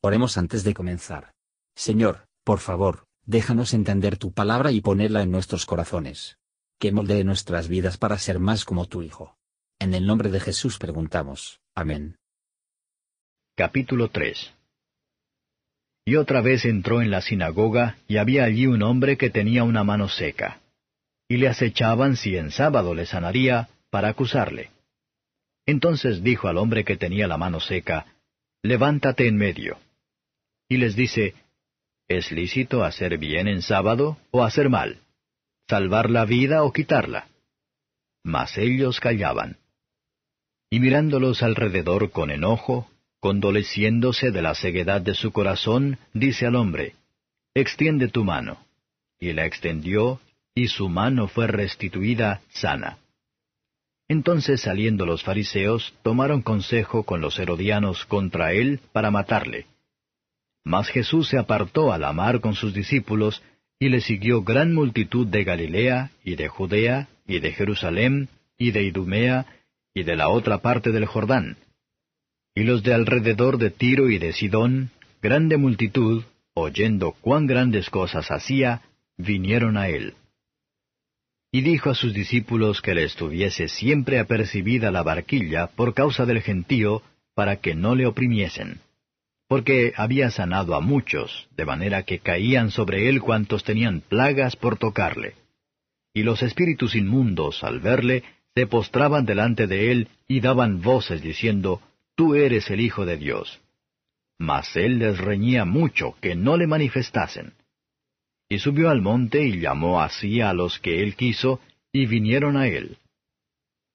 Oremos antes de comenzar. Señor, por favor, déjanos entender tu palabra y ponerla en nuestros corazones. Que moldee nuestras vidas para ser más como tu Hijo. En el nombre de Jesús preguntamos. Amén. Capítulo 3 Y otra vez entró en la sinagoga, y había allí un hombre que tenía una mano seca. Y le acechaban si en sábado le sanaría, para acusarle. Entonces dijo al hombre que tenía la mano seca, Levántate en medio y les dice, ¿Es lícito hacer bien en sábado o hacer mal? ¿Salvar la vida o quitarla? Mas ellos callaban. Y mirándolos alrededor con enojo, condoleciéndose de la ceguedad de su corazón, dice al hombre, Extiende tu mano. Y la extendió, y su mano fue restituida sana. Entonces saliendo los fariseos, tomaron consejo con los herodianos contra él para matarle mas Jesús se apartó a la mar con sus discípulos, y le siguió gran multitud de Galilea, y de Judea, y de Jerusalén, y de Idumea, y de la otra parte del Jordán. Y los de alrededor de Tiro y de Sidón, grande multitud, oyendo cuán grandes cosas hacía, vinieron a él. Y dijo a sus discípulos que le estuviese siempre apercibida la barquilla por causa del gentío, para que no le oprimiesen porque había sanado a muchos, de manera que caían sobre él cuantos tenían plagas por tocarle. Y los espíritus inmundos, al verle, se postraban delante de él y daban voces diciendo, Tú eres el Hijo de Dios. Mas él les reñía mucho que no le manifestasen. Y subió al monte y llamó así a los que él quiso, y vinieron a él.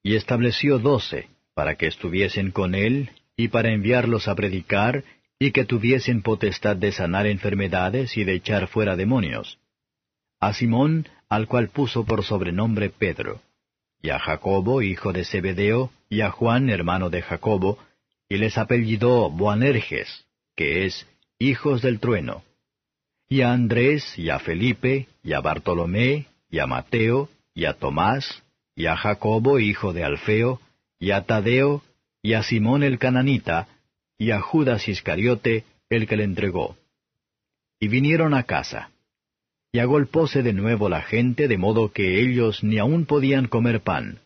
Y estableció doce, para que estuviesen con él, y para enviarlos a predicar, y que tuviesen potestad de sanar enfermedades y de echar fuera demonios. A Simón, al cual puso por sobrenombre Pedro, y a Jacobo, hijo de Zebedeo, y a Juan, hermano de Jacobo, y les apellidó Boanerges, que es hijos del trueno, y a Andrés, y a Felipe, y a Bartolomé, y a Mateo, y a Tomás, y a Jacobo, hijo de Alfeo, y a Tadeo, y a Simón el cananita, y a Judas Iscariote, el que le entregó. Y vinieron a casa. Y agolpóse de nuevo la gente, de modo que ellos ni aún podían comer pan.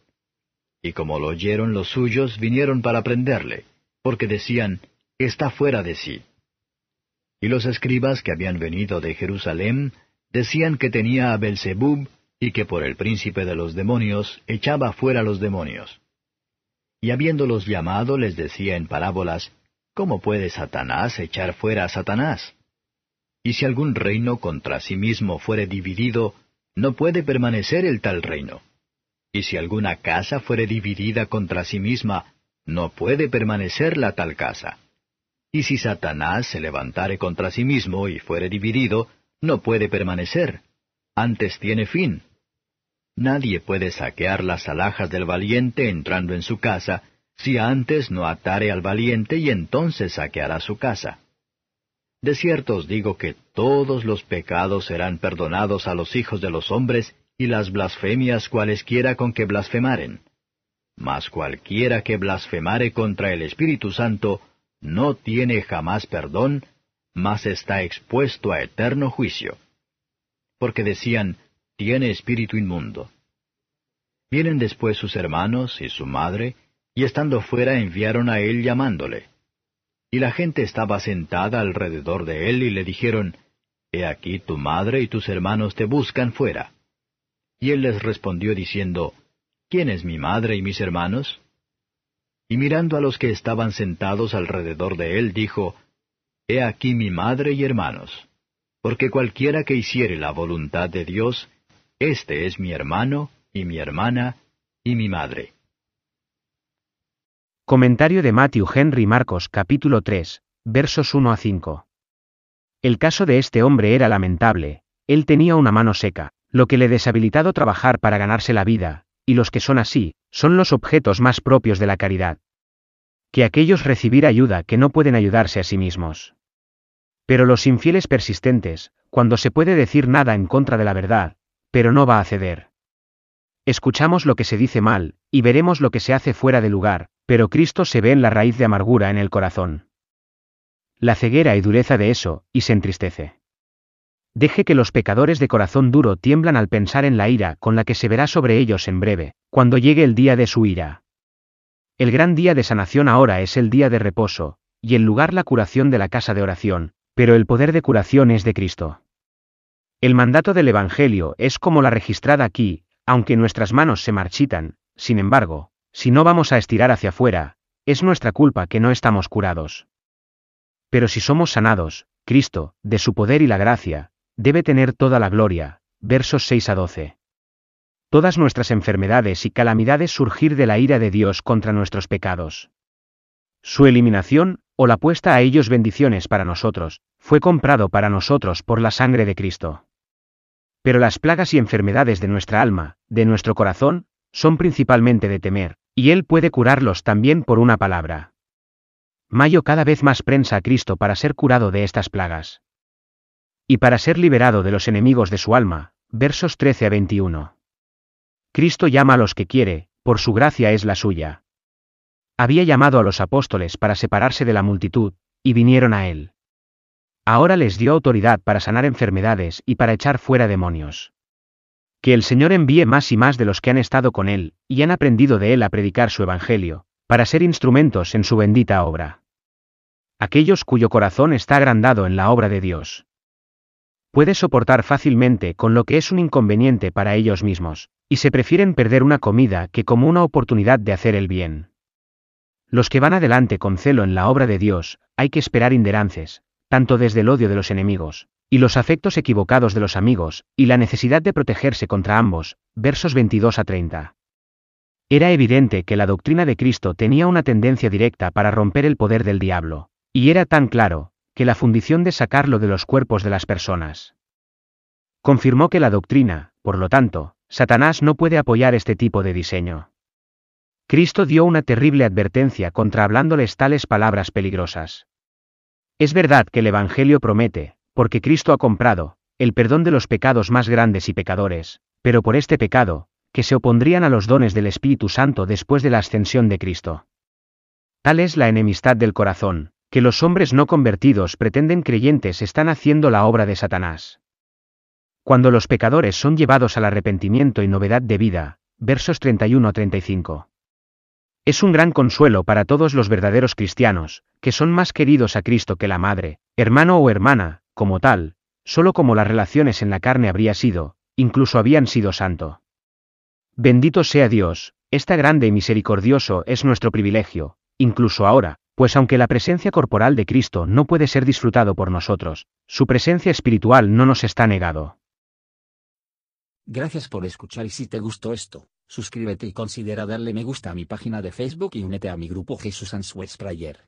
Y como lo oyeron los suyos, vinieron para prenderle, porque decían, está fuera de sí. Y los escribas que habían venido de Jerusalén decían que tenía a Belzebub, y que por el príncipe de los demonios echaba fuera los demonios. Y habiéndolos llamado les decía en parábolas, ¿Cómo puede Satanás echar fuera a Satanás? Y si algún reino contra sí mismo fuere dividido, no puede permanecer el tal reino. Y si alguna casa fuere dividida contra sí misma, no puede permanecer la tal casa. Y si Satanás se levantare contra sí mismo y fuere dividido, no puede permanecer. Antes tiene fin. Nadie puede saquear las alhajas del valiente entrando en su casa, si antes no atare al valiente y entonces saqueará su casa. De cierto os digo que todos los pecados serán perdonados a los hijos de los hombres y las blasfemias cualesquiera con que blasfemaren. Mas cualquiera que blasfemare contra el Espíritu Santo no tiene jamás perdón, mas está expuesto a eterno juicio. Porque decían, tiene espíritu inmundo. Vienen después sus hermanos y su madre, y estando fuera enviaron a él llamándole. Y la gente estaba sentada alrededor de él y le dijeron, He aquí tu madre y tus hermanos te buscan fuera. Y él les respondió diciendo, ¿Quién es mi madre y mis hermanos? Y mirando a los que estaban sentados alrededor de él, dijo, He aquí mi madre y hermanos, porque cualquiera que hiciere la voluntad de Dios, este es mi hermano y mi hermana y mi madre. Comentario de Matthew Henry Marcos capítulo 3, versos 1 a 5. El caso de este hombre era lamentable, él tenía una mano seca, lo que le deshabilitado trabajar para ganarse la vida, y los que son así, son los objetos más propios de la caridad. Que aquellos recibir ayuda que no pueden ayudarse a sí mismos. Pero los infieles persistentes, cuando se puede decir nada en contra de la verdad, pero no va a ceder. Escuchamos lo que se dice mal, y veremos lo que se hace fuera de lugar, pero Cristo se ve en la raíz de amargura en el corazón. la ceguera y dureza de eso, y se entristece. Deje que los pecadores de corazón duro tiemblan al pensar en la ira con la que se verá sobre ellos en breve, cuando llegue el día de su ira. El gran día de sanación ahora es el día de reposo, y el lugar la curación de la casa de oración, pero el poder de curación es de Cristo. El mandato del Evangelio es como la registrada aquí, aunque nuestras manos se marchitan, sin embargo, si no vamos a estirar hacia afuera, es nuestra culpa que no estamos curados. Pero si somos sanados, Cristo, de su poder y la gracia, debe tener toda la gloria. Versos 6 a 12. Todas nuestras enfermedades y calamidades surgir de la ira de Dios contra nuestros pecados. Su eliminación, o la puesta a ellos bendiciones para nosotros, fue comprado para nosotros por la sangre de Cristo. Pero las plagas y enfermedades de nuestra alma, de nuestro corazón, son principalmente de temer, y Él puede curarlos también por una palabra. Mayo cada vez más prensa a Cristo para ser curado de estas plagas. Y para ser liberado de los enemigos de su alma, versos 13 a 21. Cristo llama a los que quiere, por su gracia es la suya. Había llamado a los apóstoles para separarse de la multitud, y vinieron a él. Ahora les dio autoridad para sanar enfermedades y para echar fuera demonios. Que el Señor envíe más y más de los que han estado con Él, y han aprendido de Él a predicar su Evangelio, para ser instrumentos en su bendita obra. Aquellos cuyo corazón está agrandado en la obra de Dios. Puede soportar fácilmente con lo que es un inconveniente para ellos mismos, y se prefieren perder una comida que como una oportunidad de hacer el bien. Los que van adelante con celo en la obra de Dios, hay que esperar inderances, tanto desde el odio de los enemigos, y los afectos equivocados de los amigos, y la necesidad de protegerse contra ambos, versos 22 a 30. Era evidente que la doctrina de Cristo tenía una tendencia directa para romper el poder del diablo, y era tan claro, que la fundición de sacarlo de los cuerpos de las personas. Confirmó que la doctrina, por lo tanto, Satanás no puede apoyar este tipo de diseño. Cristo dio una terrible advertencia contra hablándoles tales palabras peligrosas. Es verdad que el Evangelio promete, porque Cristo ha comprado, el perdón de los pecados más grandes y pecadores, pero por este pecado, que se opondrían a los dones del Espíritu Santo después de la ascensión de Cristo. Tal es la enemistad del corazón, que los hombres no convertidos pretenden creyentes están haciendo la obra de Satanás. Cuando los pecadores son llevados al arrepentimiento y novedad de vida, versos 31 a 35. Es un gran consuelo para todos los verdaderos cristianos, que son más queridos a Cristo que la madre, hermano o hermana, como tal, solo como las relaciones en la carne habría sido, incluso habían sido santo. Bendito sea Dios, esta grande y misericordioso es nuestro privilegio, incluso ahora, pues aunque la presencia corporal de Cristo no puede ser disfrutado por nosotros, su presencia espiritual no nos está negado. Gracias por escuchar y si te gustó esto, suscríbete y considera darle me gusta a mi página de Facebook y únete a mi grupo Jesús Answers Prayer.